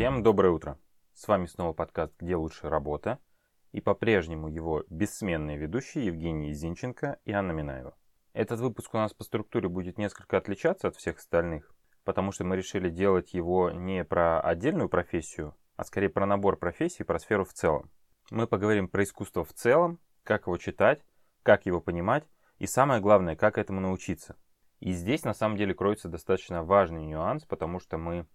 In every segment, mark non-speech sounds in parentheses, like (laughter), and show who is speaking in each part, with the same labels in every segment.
Speaker 1: Всем доброе утро. С вами снова подкаст «Где лучше работа» и по-прежнему его бессменные ведущие Евгений Зинченко и Анна Минаева. Этот выпуск у нас по структуре будет несколько отличаться от всех остальных, потому что мы решили делать его не про отдельную профессию, а скорее про набор профессий, про сферу в целом. Мы поговорим про искусство в целом, как его читать, как его понимать и самое главное, как этому научиться. И здесь на самом деле кроется достаточно важный нюанс, потому что мы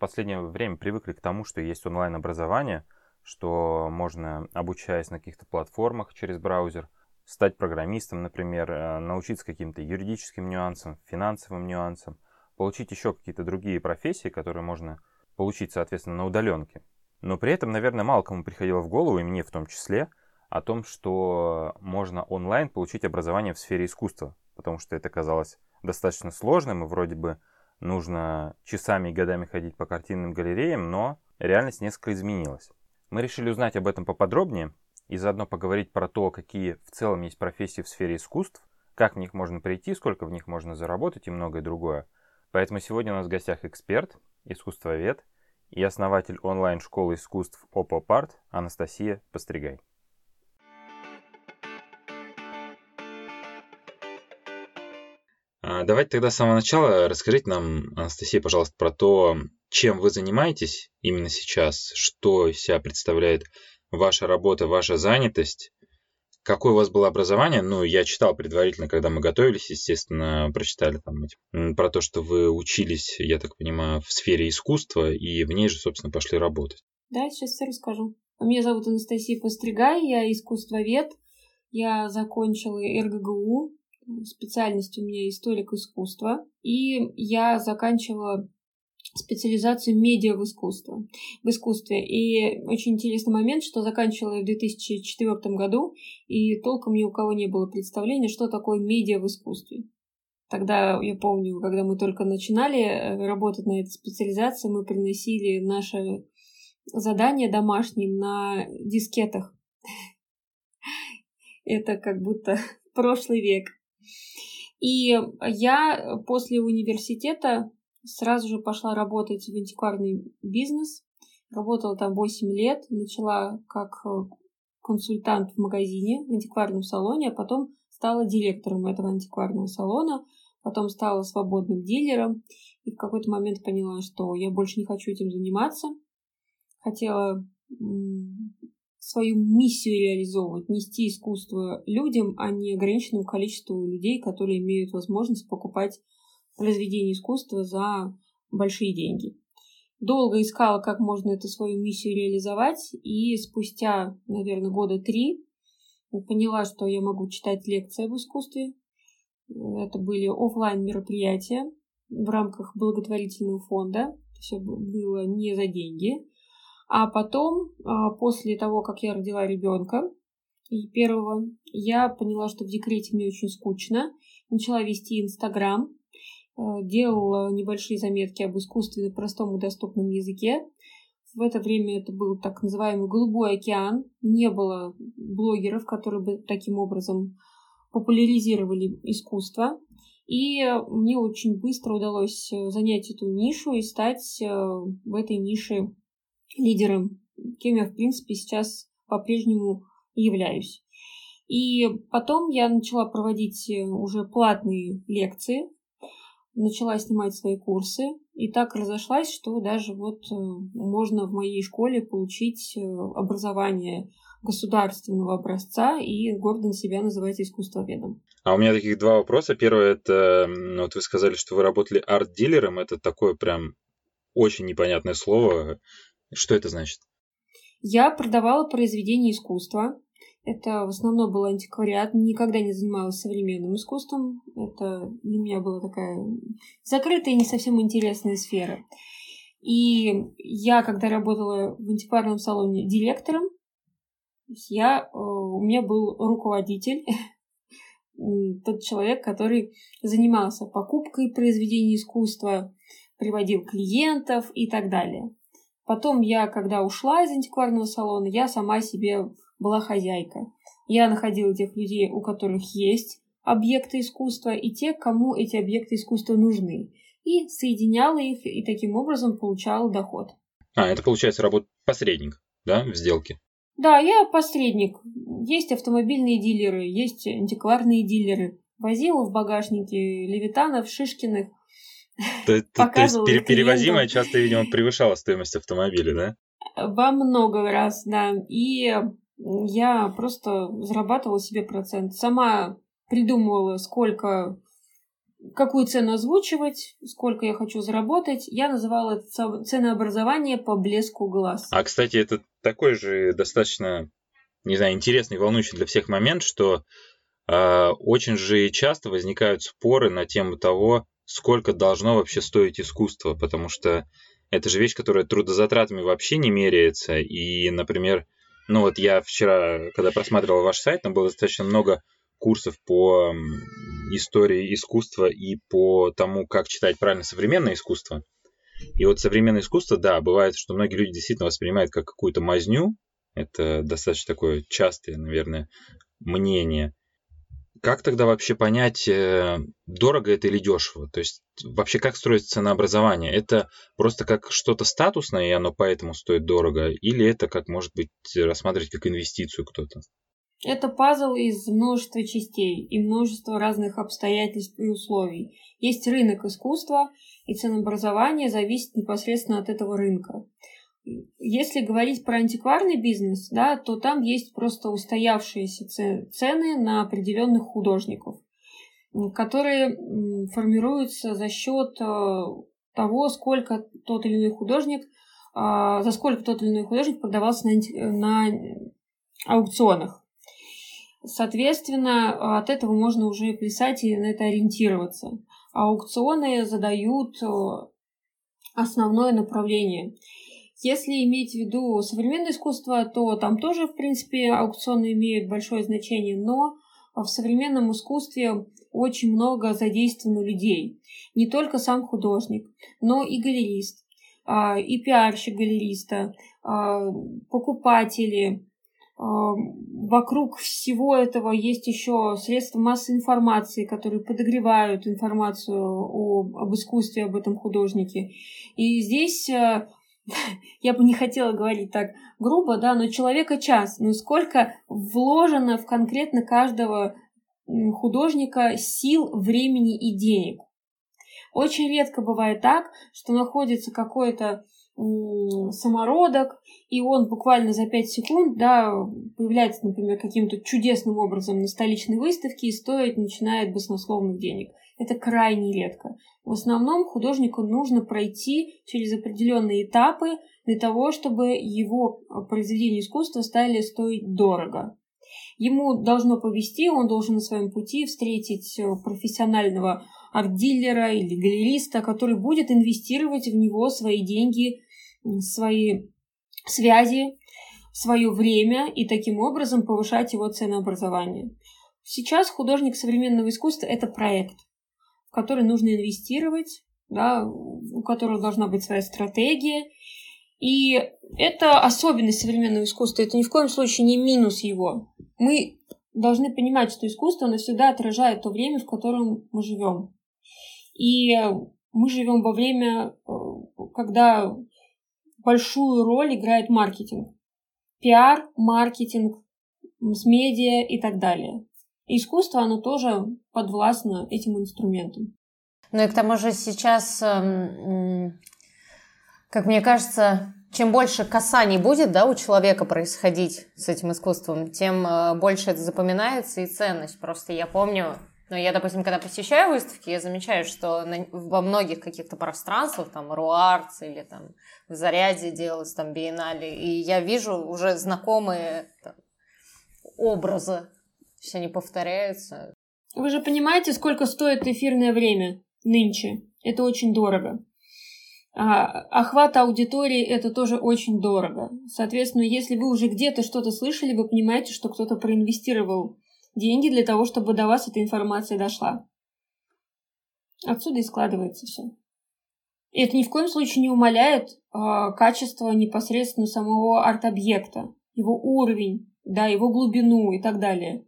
Speaker 1: последнее время привыкли к тому, что есть онлайн-образование, что можно, обучаясь на каких-то платформах через браузер, стать программистом, например, э, научиться каким-то юридическим нюансам, финансовым нюансам, получить еще какие-то другие профессии, которые можно получить, соответственно, на удаленке. Но при этом, наверное, мало кому приходило в голову, и мне в том числе, о том, что можно онлайн получить образование в сфере искусства, потому что это казалось достаточно сложным, и вроде бы нужно часами и годами ходить по картинным галереям, но реальность несколько изменилась. Мы решили узнать об этом поподробнее и заодно поговорить про то, какие в целом есть профессии в сфере искусств, как в них можно прийти, сколько в них можно заработать и многое другое. Поэтому сегодня у нас в гостях эксперт, искусствовед и основатель онлайн-школы искусств ОПОПАРТ Анастасия Постригай. Давайте тогда с самого начала расскажите нам, Анастасия, пожалуйста, про то, чем вы занимаетесь именно сейчас, что из себя представляет ваша работа, ваша занятость, какое у вас было образование. Ну, я читал предварительно, когда мы готовились, естественно, прочитали там про то, что вы учились, я так понимаю, в сфере искусства, и в ней же, собственно, пошли работать.
Speaker 2: Да, сейчас все расскажу. Меня зовут Анастасия Постригай, я искусствовед. Я закончила РГГУ, специальность у меня историк искусства. И я заканчивала специализацию медиа в искусстве. В искусстве. И очень интересный момент, что заканчивала я в 2004 году, и толком ни у кого не было представления, что такое медиа в искусстве. Тогда, я помню, когда мы только начинали э, работать на этой специализации, мы приносили наши задания домашние на дискетах. (laughs) Это как будто (laughs) прошлый век. И я после университета сразу же пошла работать в антикварный бизнес. Работала там 8 лет, начала как э, консультант в магазине, в антикварном салоне, а потом стала директором этого антикварного салона, потом стала свободным дилером и в какой-то момент поняла, что я больше не хочу этим заниматься. Хотела свою миссию реализовывать, нести искусство людям, а не ограниченному количеству людей, которые имеют возможность покупать произведения искусства за большие деньги. Долго искала, как можно эту свою миссию реализовать, и спустя, наверное, года три поняла, что я могу читать лекции об искусстве. Это были офлайн мероприятия в рамках благотворительного фонда. Все было не за деньги. А потом, а, после того, как я родила ребенка, и первого, я поняла, что в декрете мне очень скучно. Начала вести Инстаграм, э, делала небольшие заметки об искусстве на простом и доступном языке. В это время это был так называемый голубой океан. Не было блогеров, которые бы таким образом популяризировали искусство. И мне очень быстро удалось э, занять эту нишу и стать э, в этой нише лидером, кем я, в принципе, сейчас по-прежнему являюсь. И потом я начала проводить э, уже платные лекции, начала снимать свои курсы, и так разошлась, что даже вот э, можно в моей школе получить э, образование государственного образца и гордо на себя называть искусствоведом.
Speaker 1: А у меня таких два вопроса. Первое, это вот вы сказали, что вы работали арт-дилером. Это такое прям очень непонятное слово. Что это значит?
Speaker 2: Я продавала произведения искусства. Это в основном был антиквариат. Никогда не занималась современным искусством. Это для меня была такая закрытая и не совсем интересная сфера. И я, когда работала в антикварном салоне директором, я, э, у меня был руководитель, (laughs) тот человек, который занимался покупкой произведений искусства, приводил клиентов и так далее. Потом я, когда ушла из антикварного салона, я сама себе была хозяйка. Я находила тех людей, у которых есть объекты искусства, и те, кому эти объекты искусства нужны. И соединяла их, и таким образом получала доход.
Speaker 1: А, это получается работа посредник, да, в сделке?
Speaker 2: Да, я посредник. Есть автомобильные дилеры, есть антикварные дилеры. Возила в багажнике Левитанов, Шишкиных.
Speaker 1: То, есть пере, перевозимая часто, видимо, превышала стоимость автомобиля, да?
Speaker 2: Во много раз, да. И я просто зарабатывала себе процент. Сама придумывала, сколько, какую цену озвучивать, сколько я хочу заработать. Я называла это ценообразование по блеску глаз.
Speaker 1: А, кстати, это такой же достаточно, не знаю, интересный, волнующий для всех момент, что э, очень же часто возникают споры на тему того, сколько должно вообще стоить искусство, потому что это же вещь, которая трудозатратами вообще не меряется. И, например, ну вот я вчера, когда просматривал ваш сайт, там было достаточно много курсов по истории искусства и по тому, как читать правильно современное искусство. И вот современное искусство, да, бывает, что многие люди действительно воспринимают как какую-то мазню. Это достаточно такое частое, наверное, мнение. Как тогда вообще понять, э, дорого это или дешево? То есть вообще как строится ценообразование? Это просто как что-то статусное, и оно поэтому стоит дорого? Или это как, может быть, рассматривать как инвестицию кто-то?
Speaker 2: Это пазл из множества частей и множества разных обстоятельств и условий. Есть рынок искусства, и ценообразование зависит непосредственно от этого рынка. Если говорить про антикварный бизнес, да, то там есть просто устоявшиеся цены на определенных художников, которые формируются за счет э, того, сколько тот или иной художник, а, за сколько тот или иной художник продавался на, на аукционах. Соответственно, от этого можно уже писать и на это ориентироваться. Аукционы задают э, основное направление. Если иметь в виду современное искусство, то там тоже, в принципе, аукционы имеют большое значение, но в современном искусстве очень много задействовано людей. Не только сам художник, но и галерист, а, и пиарщик галериста, а, покупатели. А, вокруг всего этого есть еще средства массовой информации, которые подогревают информацию о, об искусстве, об этом художнике. И здесь (laughs) я бы не хотела говорить так грубо, да, но человека час, но сколько вложено в конкретно каждого художника сил, времени и денег. Очень редко бывает так, что находится какой-то самородок, и он буквально за 5 секунд да, появляется, например, каким-то чудесным образом на столичной выставке и стоит, начинает баснословных денег. Это крайне редко. В основном художнику нужно пройти через определенные этапы для того, чтобы его произведения искусства стали стоить дорого. Ему должно повести, он должен на своем пути встретить э, профессионального арт-дилера или галериста, который будет инвестировать в него свои деньги, свои связи, свое время и таким образом повышать его ценообразование. Сейчас художник современного искусства – это проект в который нужно инвестировать, да, у которого должна быть своя стратегия. И это особенность современного искусства. Это ни в коем случае не минус его. Мы должны понимать, что искусство, оно всегда отражает то время, в котором мы живем. И мы живем во время, э, когда большую роль играет маркетинг. Пиар, маркетинг, с медиа и так далее искусство, оно тоже подвластно этим инструментам.
Speaker 3: Ну и к тому же сейчас, эм, как мне кажется, чем больше касаний будет да, у человека происходить с этим искусством, тем э, больше это запоминается и ценность. Просто я помню, ну, я, допустим, когда посещаю выставки, я замечаю, что на, во многих каких-то пространствах, там, Руарц или там в Заряде делалось, там, Биеннале, и я вижу уже знакомые там, образы все они повторяются.
Speaker 2: Вы же понимаете, сколько стоит эфирное время нынче? Это очень дорого. А, охват аудитории это тоже очень дорого. Соответственно, если вы уже где-то что-то слышали, вы понимаете, что кто-то проинвестировал деньги для того, чтобы до вас эта информация дошла. Отсюда и складывается все. И это ни в коем случае не умаляет э, качество непосредственно самого арт-объекта, его уровень, да, его глубину и так далее.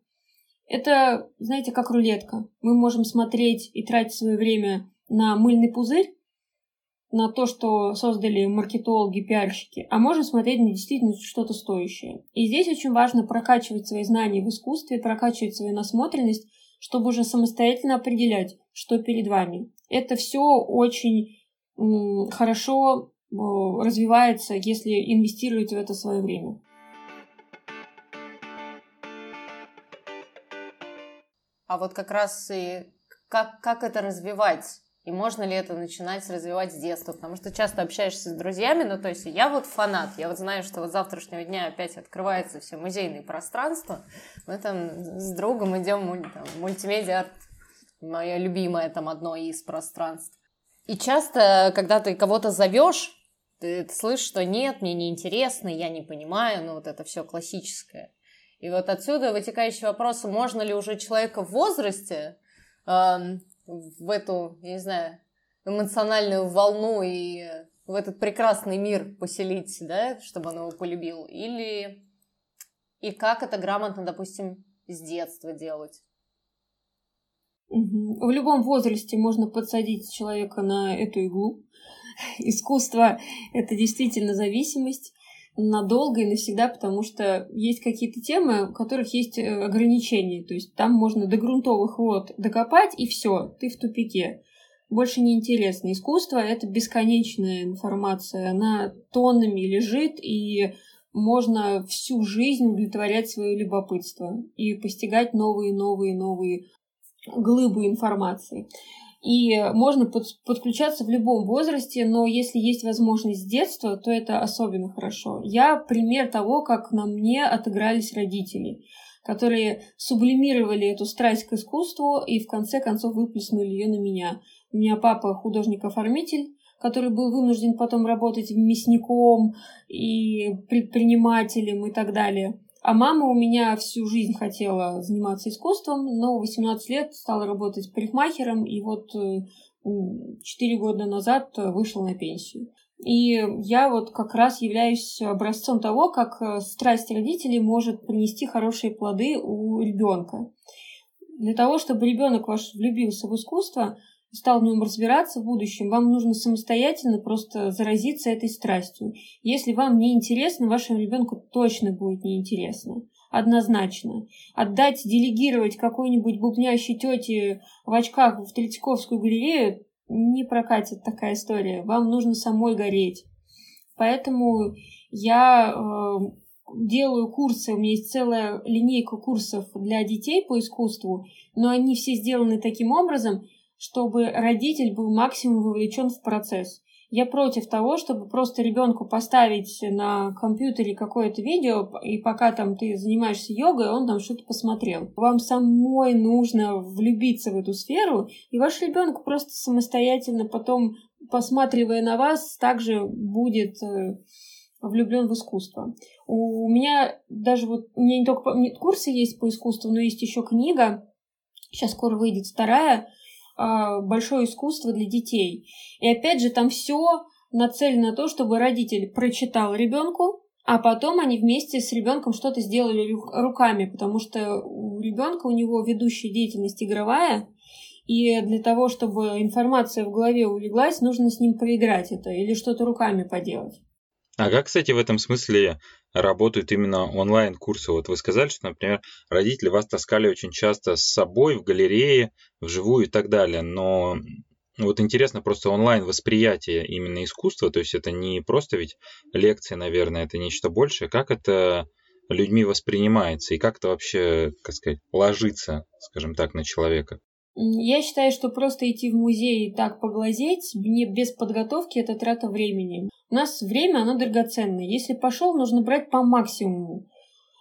Speaker 2: Это, знаете, как рулетка. Мы можем смотреть и тратить свое время на мыльный пузырь, на то, что создали маркетологи, пиарщики, а можем смотреть на действительно что-то стоящее. И здесь очень важно прокачивать свои знания в искусстве, прокачивать свою насмотренность, чтобы уже самостоятельно определять, что перед вами. Это все очень хорошо э, развивается, если инвестировать в это свое время.
Speaker 3: А вот как раз и как, как это развивать? И можно ли это начинать развивать с детства? Потому что часто общаешься с друзьями, ну то есть я вот фанат, я вот знаю, что вот завтрашнего дня опять открывается все музейные пространства. Мы там с другом идем там, мультимедиа мое любимое там одно из пространств. И часто, когда ты кого-то зовешь, ты, ты слышишь, что нет, мне неинтересно, я не понимаю, ну вот это все классическое. И вот отсюда вытекающий вопрос, можно ли уже человека в возрасте э, в эту, я не знаю, эмоциональную волну и в этот прекрасный мир поселить, да, чтобы он его полюбил, или и как это грамотно, допустим, с детства делать.
Speaker 2: В любом возрасте можно подсадить человека на эту иглу. (laughs) Искусство — это действительно зависимость надолго и навсегда, потому что есть какие-то темы, у которых есть э, ограничения. То есть там можно до грунтовых вод докопать, и все, ты в тупике. Больше не интересно. Искусство — это бесконечная информация. Она тоннами лежит, и можно всю жизнь удовлетворять свое любопытство и постигать новые, новые, новые глыбы информации. И можно под, подключаться в любом возрасте, но если есть возможность с детства, то это особенно хорошо. Я пример того, как на мне отыгрались родители, которые сублимировали эту страсть к искусству и в конце концов выплеснули ее на меня. У меня папа художник-оформитель, который был вынужден потом работать мясником и предпринимателем и так далее. А мама у меня всю жизнь хотела заниматься искусством, но в 18 лет стала работать парикмахером, и вот 4 э, года назад вышел на пенсию. И я вот как раз являюсь образцом того, как э, страсть родителей может принести хорошие плоды у ребенка. Для того, чтобы ребенок ваш влюбился в искусство, стал в нем разбираться в будущем, вам нужно самостоятельно просто заразиться этой страстью. Если вам не интересно, вашему ребенку точно будет неинтересно. Однозначно. Отдать, делегировать какой-нибудь бубнящей тете в очках в Третьяковскую галерею не прокатит такая история. Вам нужно самой гореть. Поэтому я э, делаю курсы, у меня есть целая линейка курсов для детей по искусству, но они все сделаны таким образом, чтобы родитель был максимум вовлечен в процесс. Я против того, чтобы просто ребенку поставить на компьютере какое-то видео, и пока там ты занимаешься йогой, он там что-то посмотрел. Вам самой нужно влюбиться в эту сферу, и ваш ребенок просто самостоятельно потом, посматривая на вас, также будет э, влюблен в искусство. У меня даже вот, у меня не только курсы есть по искусству, но есть еще книга, сейчас скоро выйдет вторая, большое искусство для детей. И опять же, там все нацелено на то, чтобы родитель прочитал ребенку, а потом они вместе с ребенком что-то сделали руками, потому что у ребенка у него ведущая деятельность игровая, и для того, чтобы информация в голове улеглась, нужно с ним поиграть это или что-то руками поделать.
Speaker 1: А как, кстати, в этом смысле работают именно онлайн-курсы? Вот вы сказали, что, например, родители вас таскали очень часто с собой в галерее, вживую и так далее, но вот интересно просто онлайн-восприятие именно искусства, то есть это не просто ведь лекция, наверное, это нечто большее. Как это людьми воспринимается и как это вообще, как сказать, ложится, скажем так, на человека?
Speaker 2: Я считаю, что просто идти в музей и так поглазеть без подготовки – это трата времени. У нас время, оно драгоценное. Если пошел, нужно брать по максимуму,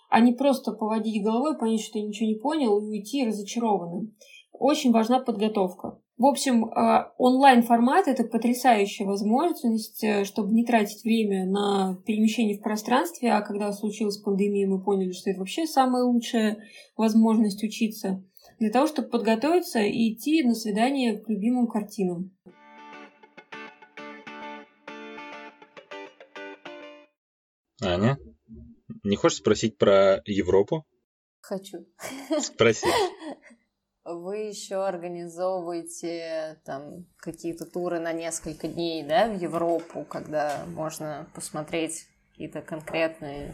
Speaker 2: а не просто поводить головой, понять, что ты ничего не понял, и уйти разочарованным. Очень важна подготовка. В общем, а, онлайн-формат – это потрясающая возможность, э, чтобы не тратить время на перемещение в пространстве, а когда случилась пандемия, мы поняли, что это вообще самая лучшая возможность учиться – для того, чтобы подготовиться и идти на свидание к любимым картинам.
Speaker 1: Аня, не хочешь спросить про Европу?
Speaker 3: Хочу.
Speaker 1: Спроси. (laughs)
Speaker 3: вы еще организовываете там какие-то туры на несколько дней, да, в Европу, когда можно посмотреть какие-то конкретные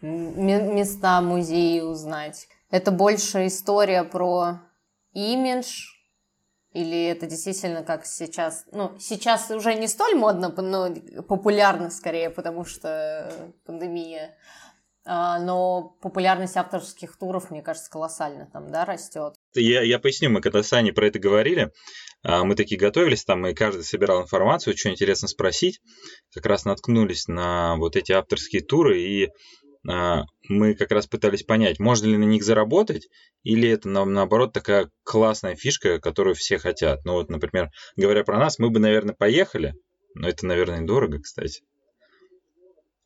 Speaker 3: места, музеи узнать. Это больше история про имидж, или это действительно как сейчас, ну, сейчас уже не столь модно, но популярно скорее, потому что пандемия. А, но популярность авторских туров, мне кажется, колоссально там, да, растет.
Speaker 1: Я, я поясню, мы когда с Аней про это говорили, а, мы такие готовились, там и каждый собирал информацию, что интересно спросить, как раз наткнулись на вот эти авторские туры, и мы как раз пытались понять, можно ли на них заработать, или это наоборот такая классная фишка, которую все хотят. Ну вот, например, говоря про нас, мы бы, наверное, поехали, но это, наверное, дорого, кстати.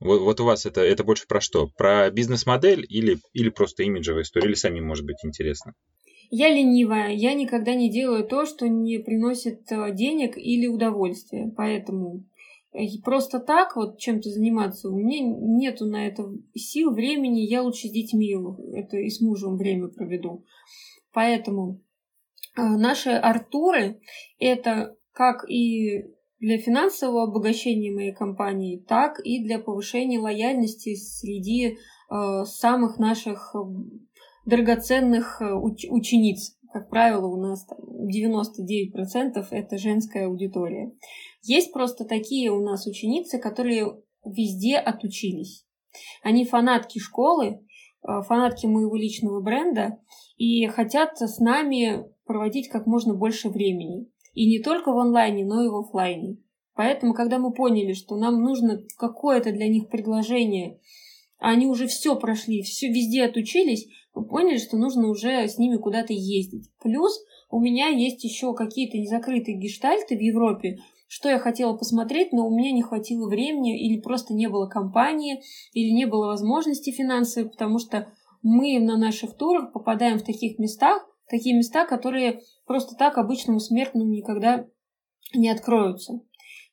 Speaker 1: Вот, вот у вас это, это больше про что? Про бизнес-модель или, или просто имиджевая история, или самим может быть интересно?
Speaker 2: Я ленивая, я никогда не делаю то, что не приносит э, денег или удовольствия, поэтому просто так вот чем-то заниматься у меня нету на это сил, времени, я лучше с детьми это и с мужем время проведу. Поэтому э, наши Артуры это как и для финансового обогащения моей компании, так и для повышения лояльности среди э, самых наших э, драгоценных уч- учениц. Как правило, у нас там 99% это женская аудитория. Есть просто такие у нас ученицы, которые везде отучились. Они фанатки школы, э, фанатки моего личного бренда и хотят с нами проводить как можно больше времени. И не только в онлайне, но и в офлайне. Поэтому, когда мы поняли, что нам нужно какое-то для них предложение, а они уже все прошли, все везде отучились, мы поняли, что нужно уже с ними куда-то ездить. Плюс у меня есть еще какие-то незакрытые гештальты в Европе, что я хотела посмотреть, но у меня не хватило времени или просто не было компании, или не было возможности финансовой, потому что мы на наших турах попадаем в таких местах, такие места, которые просто так обычному смертному никогда не откроются.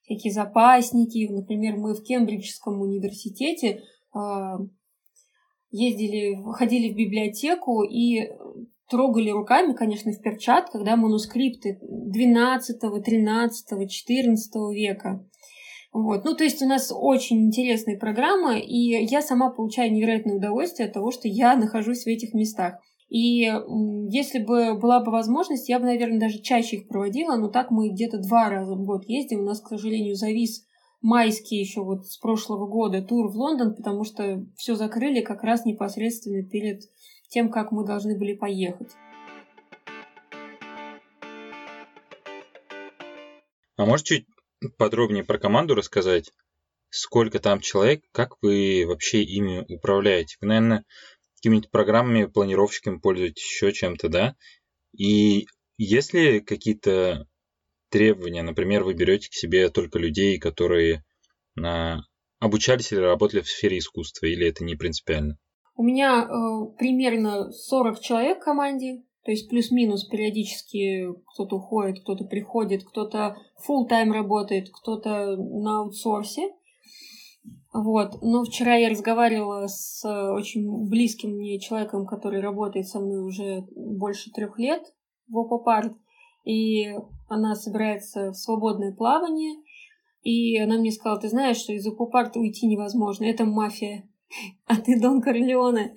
Speaker 2: Такие запасники, например, мы в Кембриджском университете э, ездили, ходили в библиотеку и трогали руками, конечно, в перчатках, да, манускрипты 12, 13, 14 века. Вот. Ну, то есть у нас очень интересная программа, и я сама получаю невероятное удовольствие от того, что я нахожусь в этих местах. И если бы была бы возможность, я бы, наверное, даже чаще их проводила, но так мы где-то два раза в год ездим. У нас, к сожалению, завис майский еще вот с прошлого года тур в Лондон, потому что все закрыли как раз непосредственно перед тем, как мы должны были поехать.
Speaker 1: А можешь чуть подробнее про команду рассказать? Сколько там человек, как вы вообще ими управляете? Вы, наверное, какими-нибудь программами, планировщиками пользуетесь, еще чем-то, да? И есть ли какие-то требования? Например, вы берете к себе только людей, которые на... обучались или работали в сфере искусства, или это не принципиально?
Speaker 2: У меня э, примерно 40 человек в команде, то есть плюс-минус периодически кто-то уходит, кто-то приходит, кто-то full тайм работает, кто-то на аутсорсе. Вот. Но вчера я разговаривала с очень близким мне человеком, который работает со мной уже больше трех лет в Опопарт, и она собирается в свободное плавание, и она мне сказала, ты знаешь, что из Опопарта уйти невозможно, это мафия а ты Дон Корлеоне.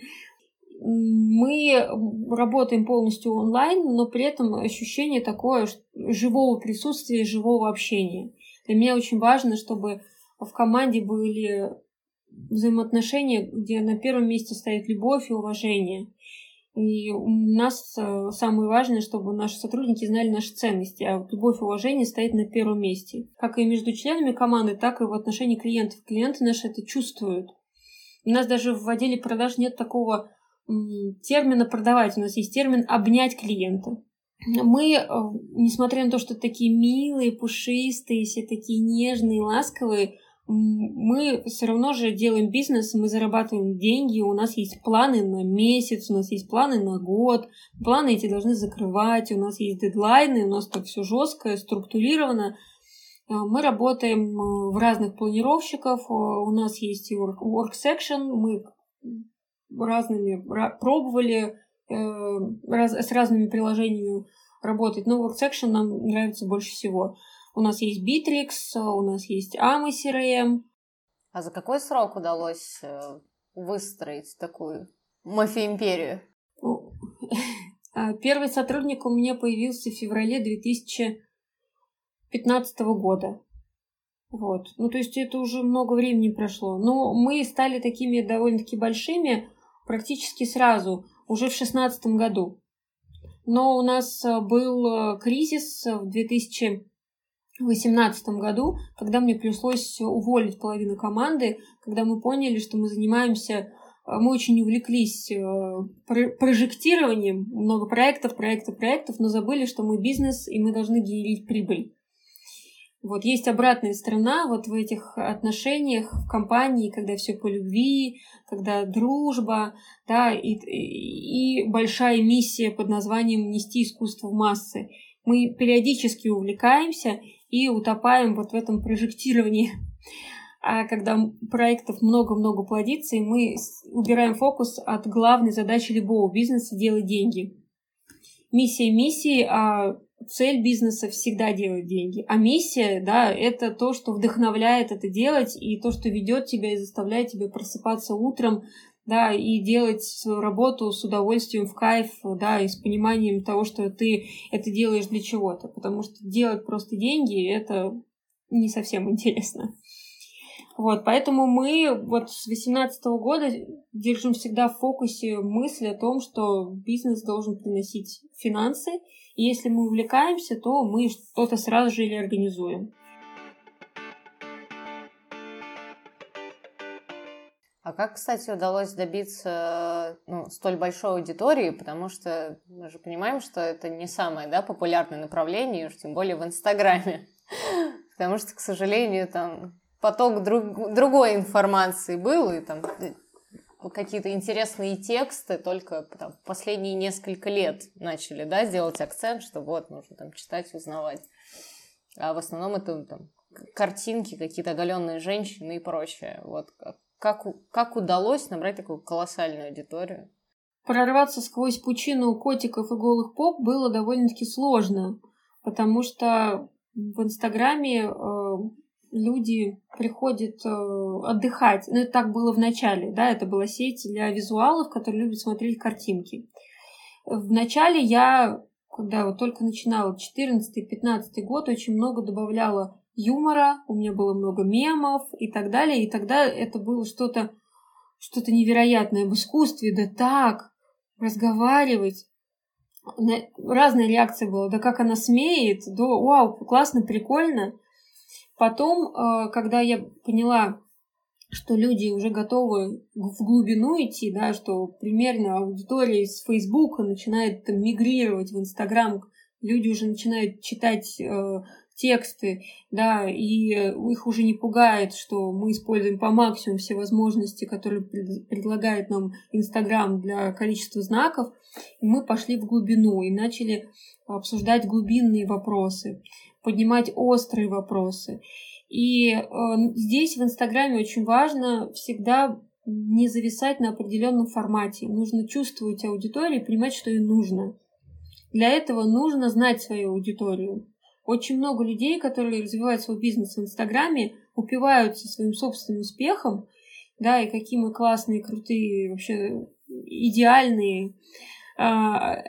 Speaker 2: Мы работаем полностью онлайн, но при этом ощущение такое живого присутствия, живого общения. Для меня очень важно, чтобы в команде были взаимоотношения, где на первом месте стоит любовь и уважение. И у нас э, самое важное, чтобы наши сотрудники знали наши ценности, а любовь и уважение стоит на первом месте. Как и между членами команды, так и в отношении клиентов. Клиенты наши это чувствуют. У нас даже в отделе продаж нет такого термина продавать. У нас есть термин обнять клиента. Мы, э, несмотря на то, что такие милые, пушистые, все такие нежные, ласковые, мы все равно же делаем бизнес, мы зарабатываем деньги, у нас есть планы на месяц, у нас есть планы на год, планы эти должны закрывать, у нас есть дедлайны, у нас так все жестко, структурировано. Э, мы работаем э, в разных планировщиков. Э, у нас есть и work, work section. Мы разными пробовали раз, с разными приложениями работать, но WorkSection нам нравится больше всего. У нас есть Bittrex, у нас есть AMA CRM.
Speaker 3: А за какой срок удалось выстроить такую мафия-империю? (laughs)
Speaker 2: Первый сотрудник у меня появился в феврале 2015 года. Вот. Ну, то есть это уже много времени прошло. Но мы стали такими довольно-таки большими практически сразу, уже в 2016 году. Но у нас э, был э, кризис в 2018 году, когда мне пришлось уволить половину команды, когда мы поняли, что мы занимаемся э, мы очень увлеклись прожектированием, много проектов, проектов, проектов, но забыли, что мы бизнес, и мы должны генерить прибыль. Вот есть обратная сторона вот в этих отношениях в компании, когда все по любви, когда дружба, да, и, и большая миссия под названием «Нести искусство в массы». Мы периодически увлекаемся и утопаем вот в этом прожектировании. А когда проектов много-много плодится, и мы убираем фокус от главной задачи любого бизнеса – делать деньги. Миссия миссии, а цель бизнеса всегда делать деньги. А миссия, да, это то, что вдохновляет это делать, и то, что ведет тебя и заставляет тебя просыпаться утром, да, и делать свою работу с удовольствием, в кайф, да, и с пониманием того, что ты это делаешь для чего-то. Потому что делать просто деньги — это не совсем интересно. Вот, поэтому мы вот с 2018 года держим всегда в фокусе мысль о том, что бизнес должен приносить финансы, и если мы увлекаемся, то мы что-то сразу же или организуем.
Speaker 3: А как, кстати, удалось добиться ну, столь большой аудитории? Потому что мы же понимаем, что это не самое да, популярное направление, уж тем более в Инстаграме. (laughs) Потому что, к сожалению, там поток друг, другой информации был, и там какие-то интересные тексты только там, последние несколько лет начали, да, делать акцент, что вот, нужно там читать, узнавать. А в основном это там картинки, какие-то оголенные женщины и прочее. Вот как, как удалось набрать такую колоссальную аудиторию?
Speaker 2: Прорваться сквозь пучину котиков и голых поп было довольно-таки сложно, потому что в Инстаграме э, люди приходят э, отдыхать. Ну, это так было в начале, да, это была сеть для визуалов, которые любят смотреть картинки. В начале я, когда вот только начинала 14-15 год, очень много добавляла юмора, у меня было много мемов и так далее, и тогда это было что-то что-то невероятное в искусстве, да так, разговаривать. Разная реакция была, да как она смеет, да вау, классно, прикольно. Потом, э, когда я поняла, что люди уже готовы в глубину идти, да, что примерно аудитория из Фейсбука начинает там, мигрировать в Инстаграм, люди уже начинают читать э, тексты, да, и их уже не пугает, что мы используем по максимуму все возможности, которые пред, предлагает нам Инстаграм для количества знаков, и мы пошли в глубину и начали обсуждать глубинные вопросы поднимать острые вопросы. И э, здесь в Инстаграме очень важно всегда не зависать на определенном формате. Нужно чувствовать аудиторию и понимать, что ей нужно. Для этого нужно знать свою аудиторию. Очень много людей, которые развивают свой бизнес в Инстаграме, упиваются своим собственным успехом, да, и какие мы классные, крутые, вообще идеальные,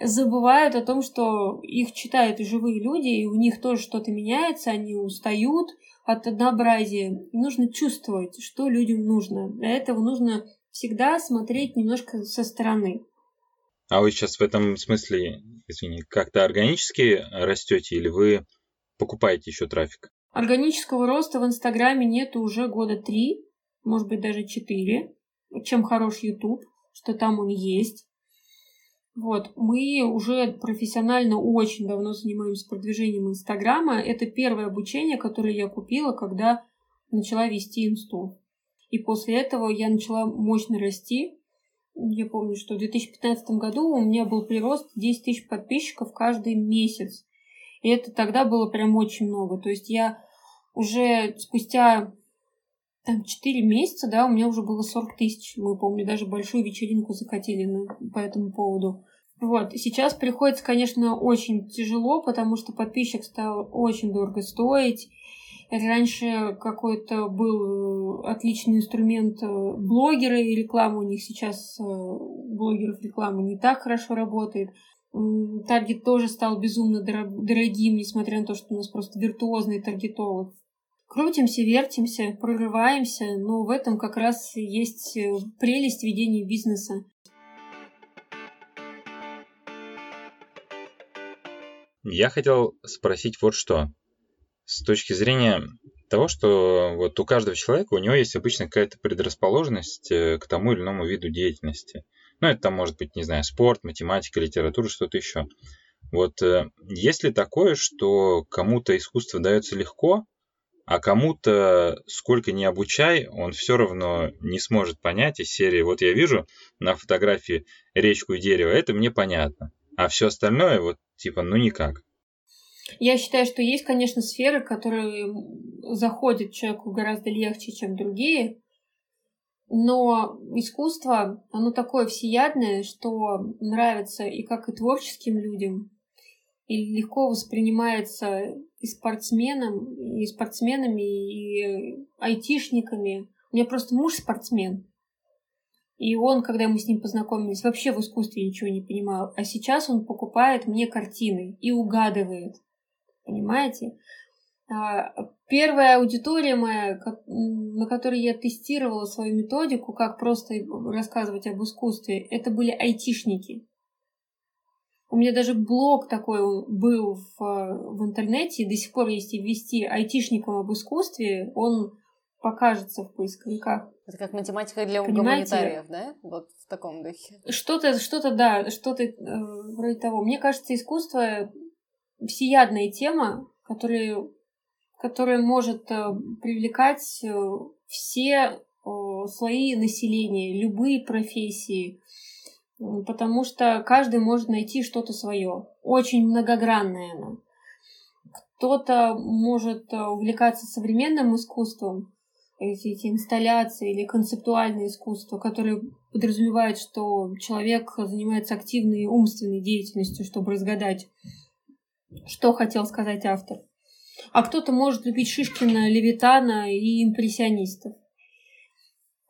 Speaker 2: забывают о том, что их читают живые люди, и у них тоже что-то меняется, они устают от однообразия. Нужно чувствовать, что людям нужно. Для этого нужно всегда смотреть немножко со стороны.
Speaker 1: А вы сейчас в этом смысле, извини, как-то органически растете или вы покупаете еще трафик?
Speaker 2: Органического роста в Инстаграме нет уже года три, может быть даже четыре. Чем хорош YouTube, что там он есть. Вот, мы уже профессионально очень давно занимаемся продвижением Инстаграма. Это первое обучение, которое я купила, когда начала вести инсту. И после этого я начала мощно расти. Я помню, что в 2015 году у меня был прирост 10 тысяч подписчиков каждый месяц. И это тогда было прям очень много. То есть я уже спустя там 4 месяца, да, у меня уже было 40 тысяч. Мы, помню, даже большую вечеринку закатили на, по этому поводу. Вот, сейчас приходится, конечно, очень тяжело, потому что подписчик стал очень дорого стоить. Раньше какой-то был отличный инструмент э, блогеры и реклама. У них сейчас э, блогеров реклама не так хорошо работает. Таргет тоже стал безумно дорогим, несмотря на то, что у нас просто виртуозный таргетолог. Крутимся, вертимся, прорываемся, но в этом как раз есть э, прелесть ведения бизнеса.
Speaker 1: Я хотел спросить вот что. С точки зрения того, что вот у каждого человека, у него есть обычно какая-то предрасположенность э, к тому или иному виду деятельности. Ну, это там может быть, не знаю, спорт, математика, литература, что-то еще. Вот э, есть ли такое, что кому-то искусство дается легко, а кому-то, сколько ни обучай, он все равно не сможет понять из серии, вот я вижу на фотографии речку и дерево, это мне понятно, а все остальное вот типа ну никак.
Speaker 2: Я считаю, что есть, конечно, сферы, которые заходят человеку гораздо легче, чем другие, но искусство, оно такое всеядное, что нравится и как и творческим людям, и легко воспринимается и спортсменом, и спортсменами, и айтишниками. У меня просто муж спортсмен. И он, когда мы с ним познакомились, вообще в искусстве ничего не понимал. А сейчас он покупает мне картины и угадывает. Понимаете? А, первая аудитория моя, на которой я тестировала свою методику, как просто рассказывать об искусстве, это были айтишники. У меня даже блог такой был в, в интернете, и до сих пор, если ввести айтишникам об искусстве, он покажется в поисковиках.
Speaker 3: Это как математика для Понимаете? гуманитариев, да? Вот в таком духе.
Speaker 2: Что-то, что-то, да, что-то э, вроде того. Мне кажется, искусство всеядная тема, которая, которая может э, привлекать э, все э, слои населения, любые профессии, потому что каждый может найти что-то свое. Очень многогранное оно. Кто-то может увлекаться современным искусством, эти, эти инсталляции или концептуальное искусство, которое подразумевает, что человек занимается активной умственной деятельностью, чтобы разгадать что хотел сказать автор. А кто-то может любить Шишкина, Левитана и импрессионистов.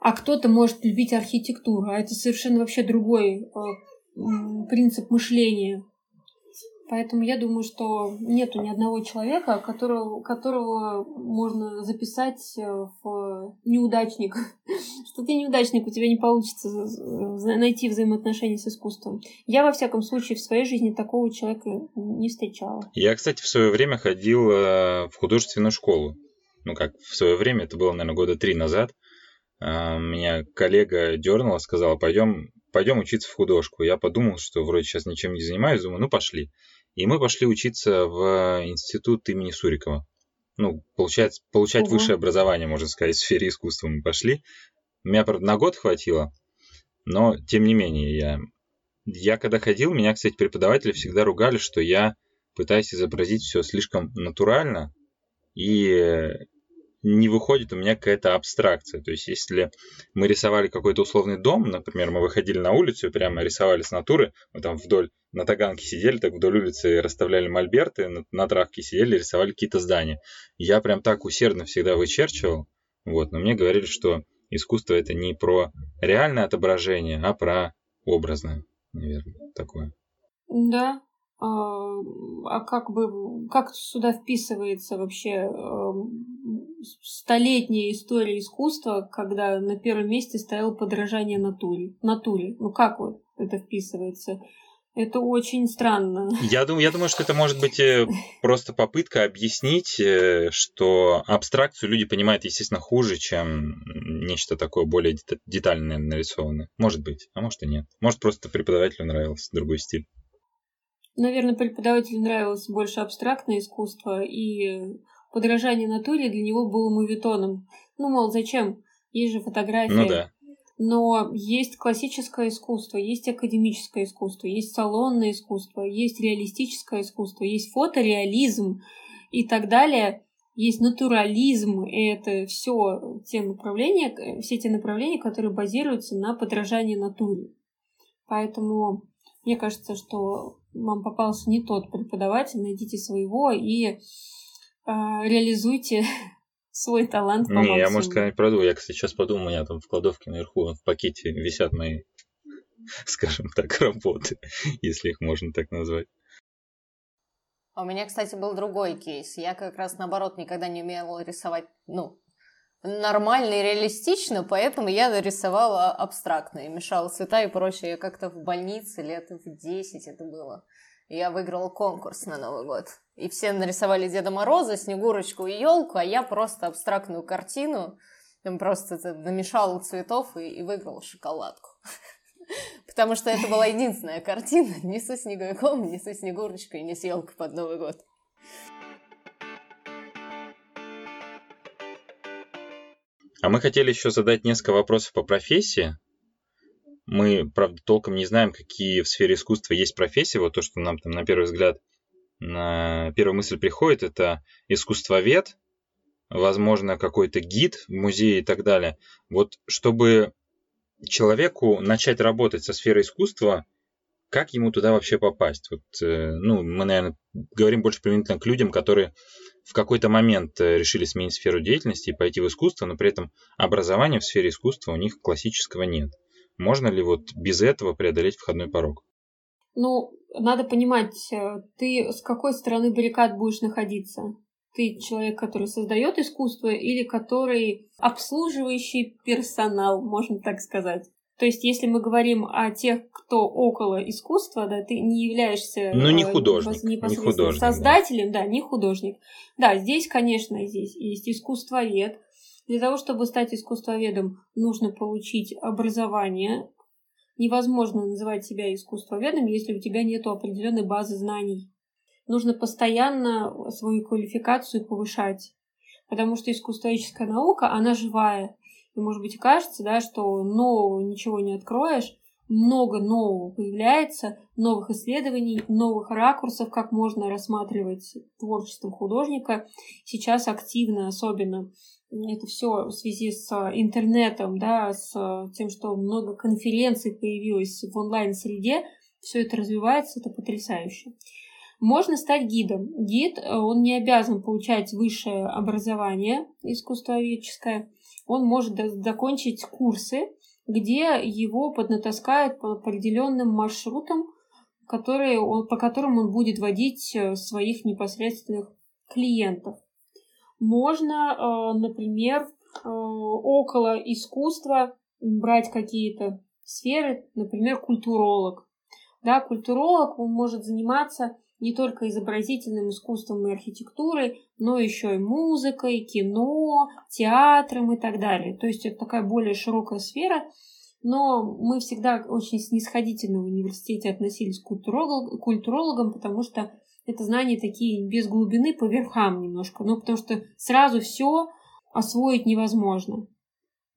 Speaker 2: А кто-то может любить архитектуру. А это совершенно вообще другой э, принцип мышления. Поэтому я думаю, что нету ни одного человека, которого, которого можно записать э, в неудачник. (laughs) Что ты неудачник, у тебя не получится найти взаимоотношения с искусством. Я, во всяком случае, в своей жизни такого человека не встречала.
Speaker 1: Я, кстати, в свое время ходил э, в художественную школу. Ну как, в свое время, это было, наверное, года три назад. Э, меня коллега дернула, сказала, пойдем пойдем учиться в художку. Я подумал, что вроде сейчас ничем не занимаюсь, думаю, ну пошли. И мы пошли учиться в институт имени Сурикова. Ну, получается, получать угу. высшее образование, можно сказать, в сфере искусства мы пошли. Меня, правда, на год хватило, но тем не менее, я, я когда ходил, меня, кстати, преподаватели всегда ругали, что я пытаюсь изобразить все слишком натурально и не выходит у меня какая-то абстракция. То есть, если мы рисовали какой-то условный дом, например, мы выходили на улицу и прямо рисовали с натуры, мы там вдоль на таганке сидели, так вдоль улицы расставляли мольберты, на, на травке сидели, рисовали какие-то здания. Я прям так усердно всегда вычерчивал, вот, но мне говорили, что искусство это не про реальное отображение, а про образное, наверное, такое.
Speaker 2: Да, а, а как бы, как сюда вписывается вообще столетняя история искусства, когда на первом месте стояло подражание натуре? Натуре. Ну как вот это вписывается? Это очень странно.
Speaker 1: Я думаю, я думаю, что это может быть э, просто попытка объяснить, э, что абстракцию люди понимают, естественно, хуже, чем нечто такое более детальное нарисованное. Может быть, а может и нет. Может, просто преподавателю нравился другой стиль.
Speaker 2: Наверное, преподавателю нравилось больше абстрактное искусство, и подражание натуре для него было мувитоном. Ну, мол, зачем? Есть же фотографии.
Speaker 1: Ну да.
Speaker 2: Но есть классическое искусство, есть академическое искусство, есть салонное искусство, есть реалистическое искусство, есть фотореализм и так далее. Есть натурализм, и это все те направления, все те направления, которые базируются на подражании натуре. Поэтому Мне кажется, что вам попался не тот преподаватель, найдите своего и э, реализуйте (laughs) свой талант
Speaker 1: по Не, я, может, когда-нибудь пройду. Я, кстати, сейчас подумал, у меня там в кладовке наверху в пакете висят мои, (laughs) скажем так, (laughs) работы, если их можно так назвать.
Speaker 3: А у меня, кстати, был другой кейс. Я как раз, наоборот, никогда не умела рисовать, ну, нормально и реалистично, поэтому я рисовала абстрактно и мешала цвета и прочее. Я как-то в больнице лет в 10 это было. Я выиграла конкурс на Новый год. И все нарисовали Деда Мороза, Снегурочку и елку, а я просто абстрактную картину, там просто намешала цветов и, и выиграла шоколадку. (laughs) Потому что это была единственная картина (laughs) ни со снеговиком, ни со Снегурочкой, ни с елкой под Новый год.
Speaker 1: А мы хотели еще задать несколько вопросов по профессии. Мы, правда, толком не знаем, какие в сфере искусства есть профессии. Вот то, что нам там на первый взгляд, на первую мысль приходит, это искусствовед, возможно, какой-то гид в музее и так далее. Вот чтобы человеку начать работать со сферой искусства, как ему туда вообще попасть? Вот, э, ну, мы, наверное, говорим больше применительно к людям, которые в какой-то момент э, решили сменить сферу деятельности и пойти в искусство, но при этом образования в сфере искусства у них классического нет. Можно ли вот без этого преодолеть входной порог?
Speaker 2: Ну, надо понимать, э, ты с какой стороны баррикад будешь находиться? Ты человек, который создает искусство или который обслуживающий персонал, можно так сказать? То есть, если мы говорим о тех, кто около искусства, да, ты не являешься
Speaker 1: ну, не э, художник, не художник,
Speaker 2: создателем, да. да, не художник. Да, здесь, конечно, здесь есть искусствовед. Для того, чтобы стать искусствоведом, нужно получить образование. Невозможно называть себя искусствоведом, если у тебя нет определенной базы знаний. Нужно постоянно свою квалификацию повышать, потому что искусствоведческая наука, она живая. И, может быть, кажется, да, что нового ничего не откроешь, много нового появляется, новых исследований, новых ракурсов, как можно рассматривать творчество художника. Сейчас активно, особенно это все в связи с интернетом, да, с тем, что много конференций появилось в онлайн-среде, все это развивается, это потрясающе. Можно стать гидом. Гид, он не обязан получать высшее образование искусствоведческое, он может закончить курсы, где его поднатаскают по определенным маршрутам, которые он, по которым он будет водить э, своих непосредственных клиентов. Можно, э, например, э, около искусства брать какие-то сферы, например, культуролог. Да, культуролог, он может заниматься не только изобразительным искусством и архитектурой, но еще и музыкой, кино, театром и так далее. То есть это такая более широкая сфера, но мы всегда очень снисходительно в университете относились к культуролог, культурологам, потому что это знания такие без глубины по верхам немножко, ну потому что сразу все освоить невозможно.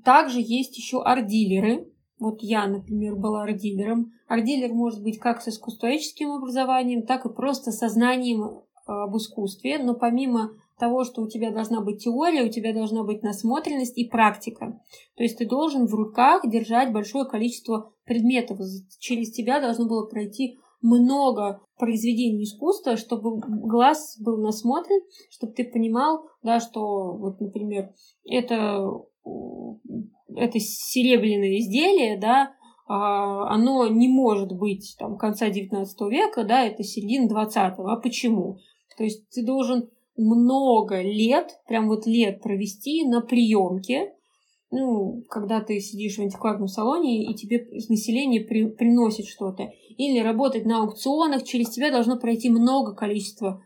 Speaker 2: Также есть еще арт-дилеры, вот я, например, была ардилером. Ардилер может быть как с искусствоведческим образованием, так и просто со знанием э, об искусстве. Но помимо того, что у тебя должна быть теория, у тебя должна быть насмотренность и практика. То есть ты должен в руках держать большое количество предметов. Через тебя должно было пройти много произведений искусства, чтобы глаз был насмотрен, чтобы ты понимал, да, что вот, например, это это серебряное изделие, да, а, оно не может быть там, конца 19 века, да, это середина 20 -го. А почему? То есть ты должен много лет, прям вот лет провести на приемке, ну, когда ты сидишь в антикварном салоне, и тебе население при, приносит что-то. Или работать на аукционах, через тебя должно пройти много количества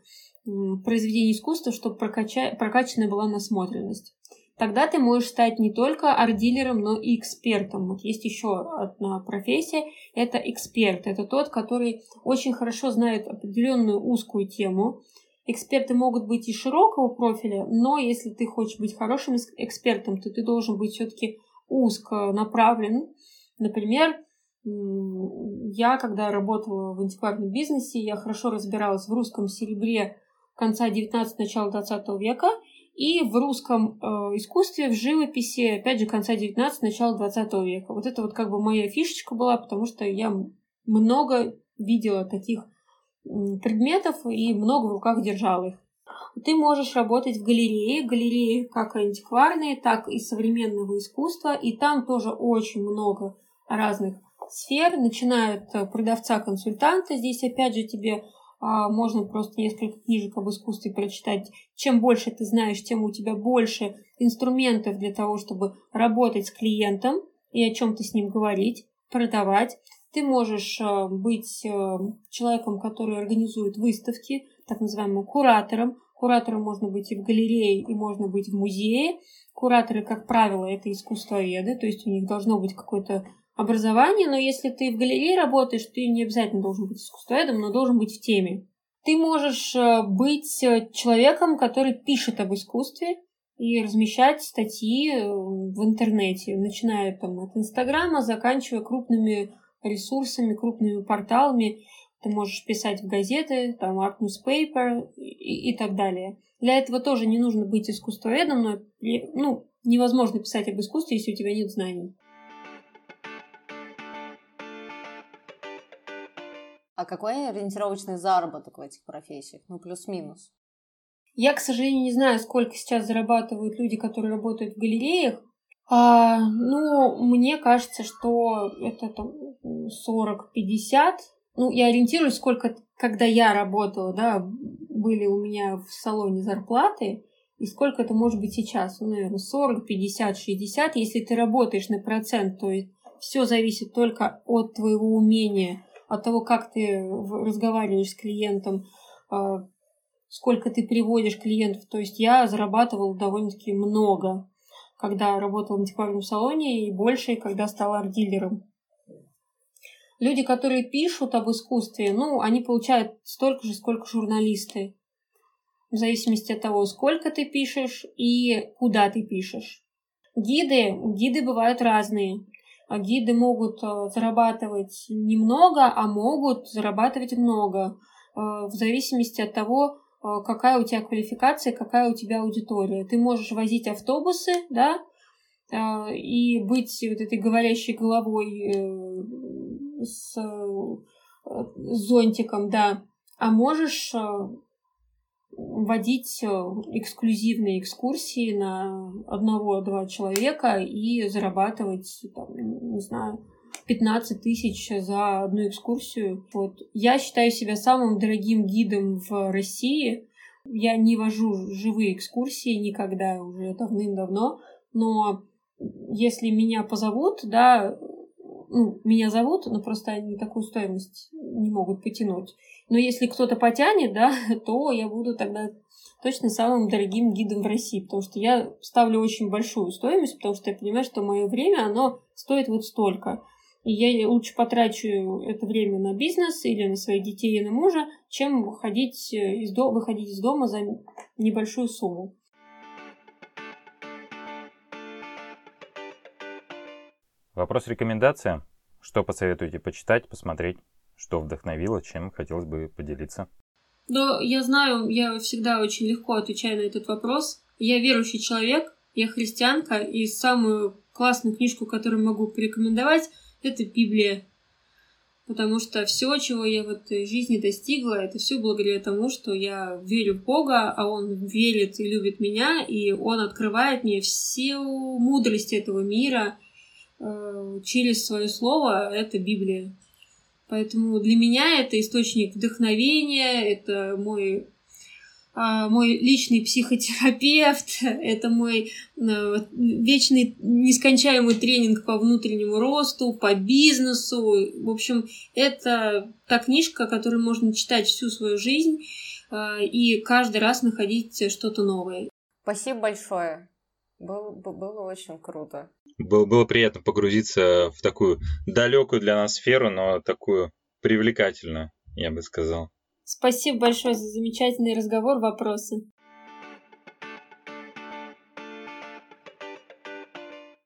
Speaker 2: произведений искусства, чтобы прокача... прокачана была насмотренность тогда ты можешь стать не только арт-дилером, но и экспертом. Вот есть еще одна профессия, это эксперт. Это тот, который очень хорошо знает определенную узкую тему. Эксперты могут быть и широкого профиля, но если ты хочешь быть хорошим экспертом, то ты должен быть все-таки узко направлен. Например, я, когда работала в антикварном бизнесе, я хорошо разбиралась в русском серебре конца 19 начала 20 века – и в русском э, искусстве, в живописи, опять же, конца 19 начала 20 века. Вот это вот как бы моя фишечка была, потому что я много видела таких предметов и много в руках держала их. Ты можешь работать в галерее, галереи как антикварные, так и современного искусства, и там тоже очень много разных сфер, начиная от продавца-консультанта. Здесь опять же тебе можно просто несколько книжек об искусстве прочитать. Чем больше ты знаешь, тем у тебя больше инструментов для того, чтобы работать с клиентом и о чем-то с ним говорить, продавать. Ты можешь э, быть э, человеком, который организует выставки, так называемым куратором. Куратором можно быть и в галерее, и можно быть в музее. Кураторы, как правило, это искусствоведы, то есть у них должно быть какое-то образование, но если ты в галерее работаешь, ты не обязательно должен быть искусствоведом, но должен быть в теме. Ты можешь э, быть человеком, который пишет об искусстве и размещать статьи в интернете, начиная там, от Инстаграма, заканчивая крупными ресурсами, крупными порталами. Ты можешь писать в газеты, там, Art Newspaper и, и так далее. Для этого тоже не нужно быть искусствоведом, но ну, невозможно писать об искусстве, если у тебя нет знаний.
Speaker 3: А какой ориентировочный заработок в этих профессиях? Ну, плюс-минус.
Speaker 2: Я, к сожалению, не знаю, сколько сейчас зарабатывают люди, которые работают в галереях, а, ну, мне кажется, что это там 40-50. Ну, я ориентируюсь, сколько, когда я работала, да, были у меня в салоне зарплаты, и сколько это может быть сейчас? Ну, наверное, 40, 50, 60. Если ты работаешь на процент, то все зависит только от твоего умения, от того, как ты разговариваешь с клиентом, а, сколько ты приводишь клиентов. То есть я зарабатывала довольно-таки много когда работала в антикварном салоне, и больше, когда стала арт-дилером. Люди, которые пишут об искусстве, ну, они получают столько же, сколько журналисты. В зависимости от того, сколько ты пишешь и куда ты пишешь. Гиды, гиды бывают разные. А гиды могут э, зарабатывать немного, а могут зарабатывать много. Э, в зависимости от того, Э, какая у тебя квалификация, какая у тебя аудитория. Ты можешь возить автобусы, да, и быть вот этой говорящей головой с зонтиком, да, а можешь водить эксклюзивные экскурсии на одного-два человека и зарабатывать, там, не знаю, 15 тысяч за одну экскурсию. Вот. Я считаю себя самым дорогим гидом в России. Я не вожу живые экскурсии никогда, уже давным-давно, но если меня позовут, да, ну, меня зовут, но просто они такую стоимость не могут потянуть. Но если кто-то потянет, да, (laughs) то я буду тогда точно самым дорогим гидом в России, потому что я ставлю очень большую стоимость, потому что я понимаю, что мое время, оно стоит вот столько. И я лучше потрачу это время на бизнес или на своих детей и на мужа, чем выходить из, до... выходить из дома за небольшую сумму.
Speaker 1: Вопрос рекомендация. Что посоветуете почитать, посмотреть? Что вдохновило, чем хотелось бы поделиться?
Speaker 2: Да, я знаю, я всегда очень легко отвечаю на этот вопрос. Я верующий человек, я христианка, и самую классную книжку, которую могу порекомендовать, это Библия. Потому что все, чего я в этой жизни достигла, это все благодаря тому, что я верю в Бога, а Он верит и любит меня, и Он открывает мне всю мудрость этого мира через свое слово, это Библия. Поэтому для меня это источник вдохновения, это мой а, мой личный психотерапевт, (laughs) это мой э, вечный нескончаемый тренинг по внутреннему росту, по бизнесу. В общем, это та книжка, которую можно читать всю свою жизнь э, и каждый раз находить что-то новое.
Speaker 3: Спасибо большое. Было, было очень круто.
Speaker 1: Было, было приятно погрузиться в такую далекую для нас сферу, но такую привлекательную, я бы сказал.
Speaker 2: Спасибо большое за замечательный разговор, вопросы.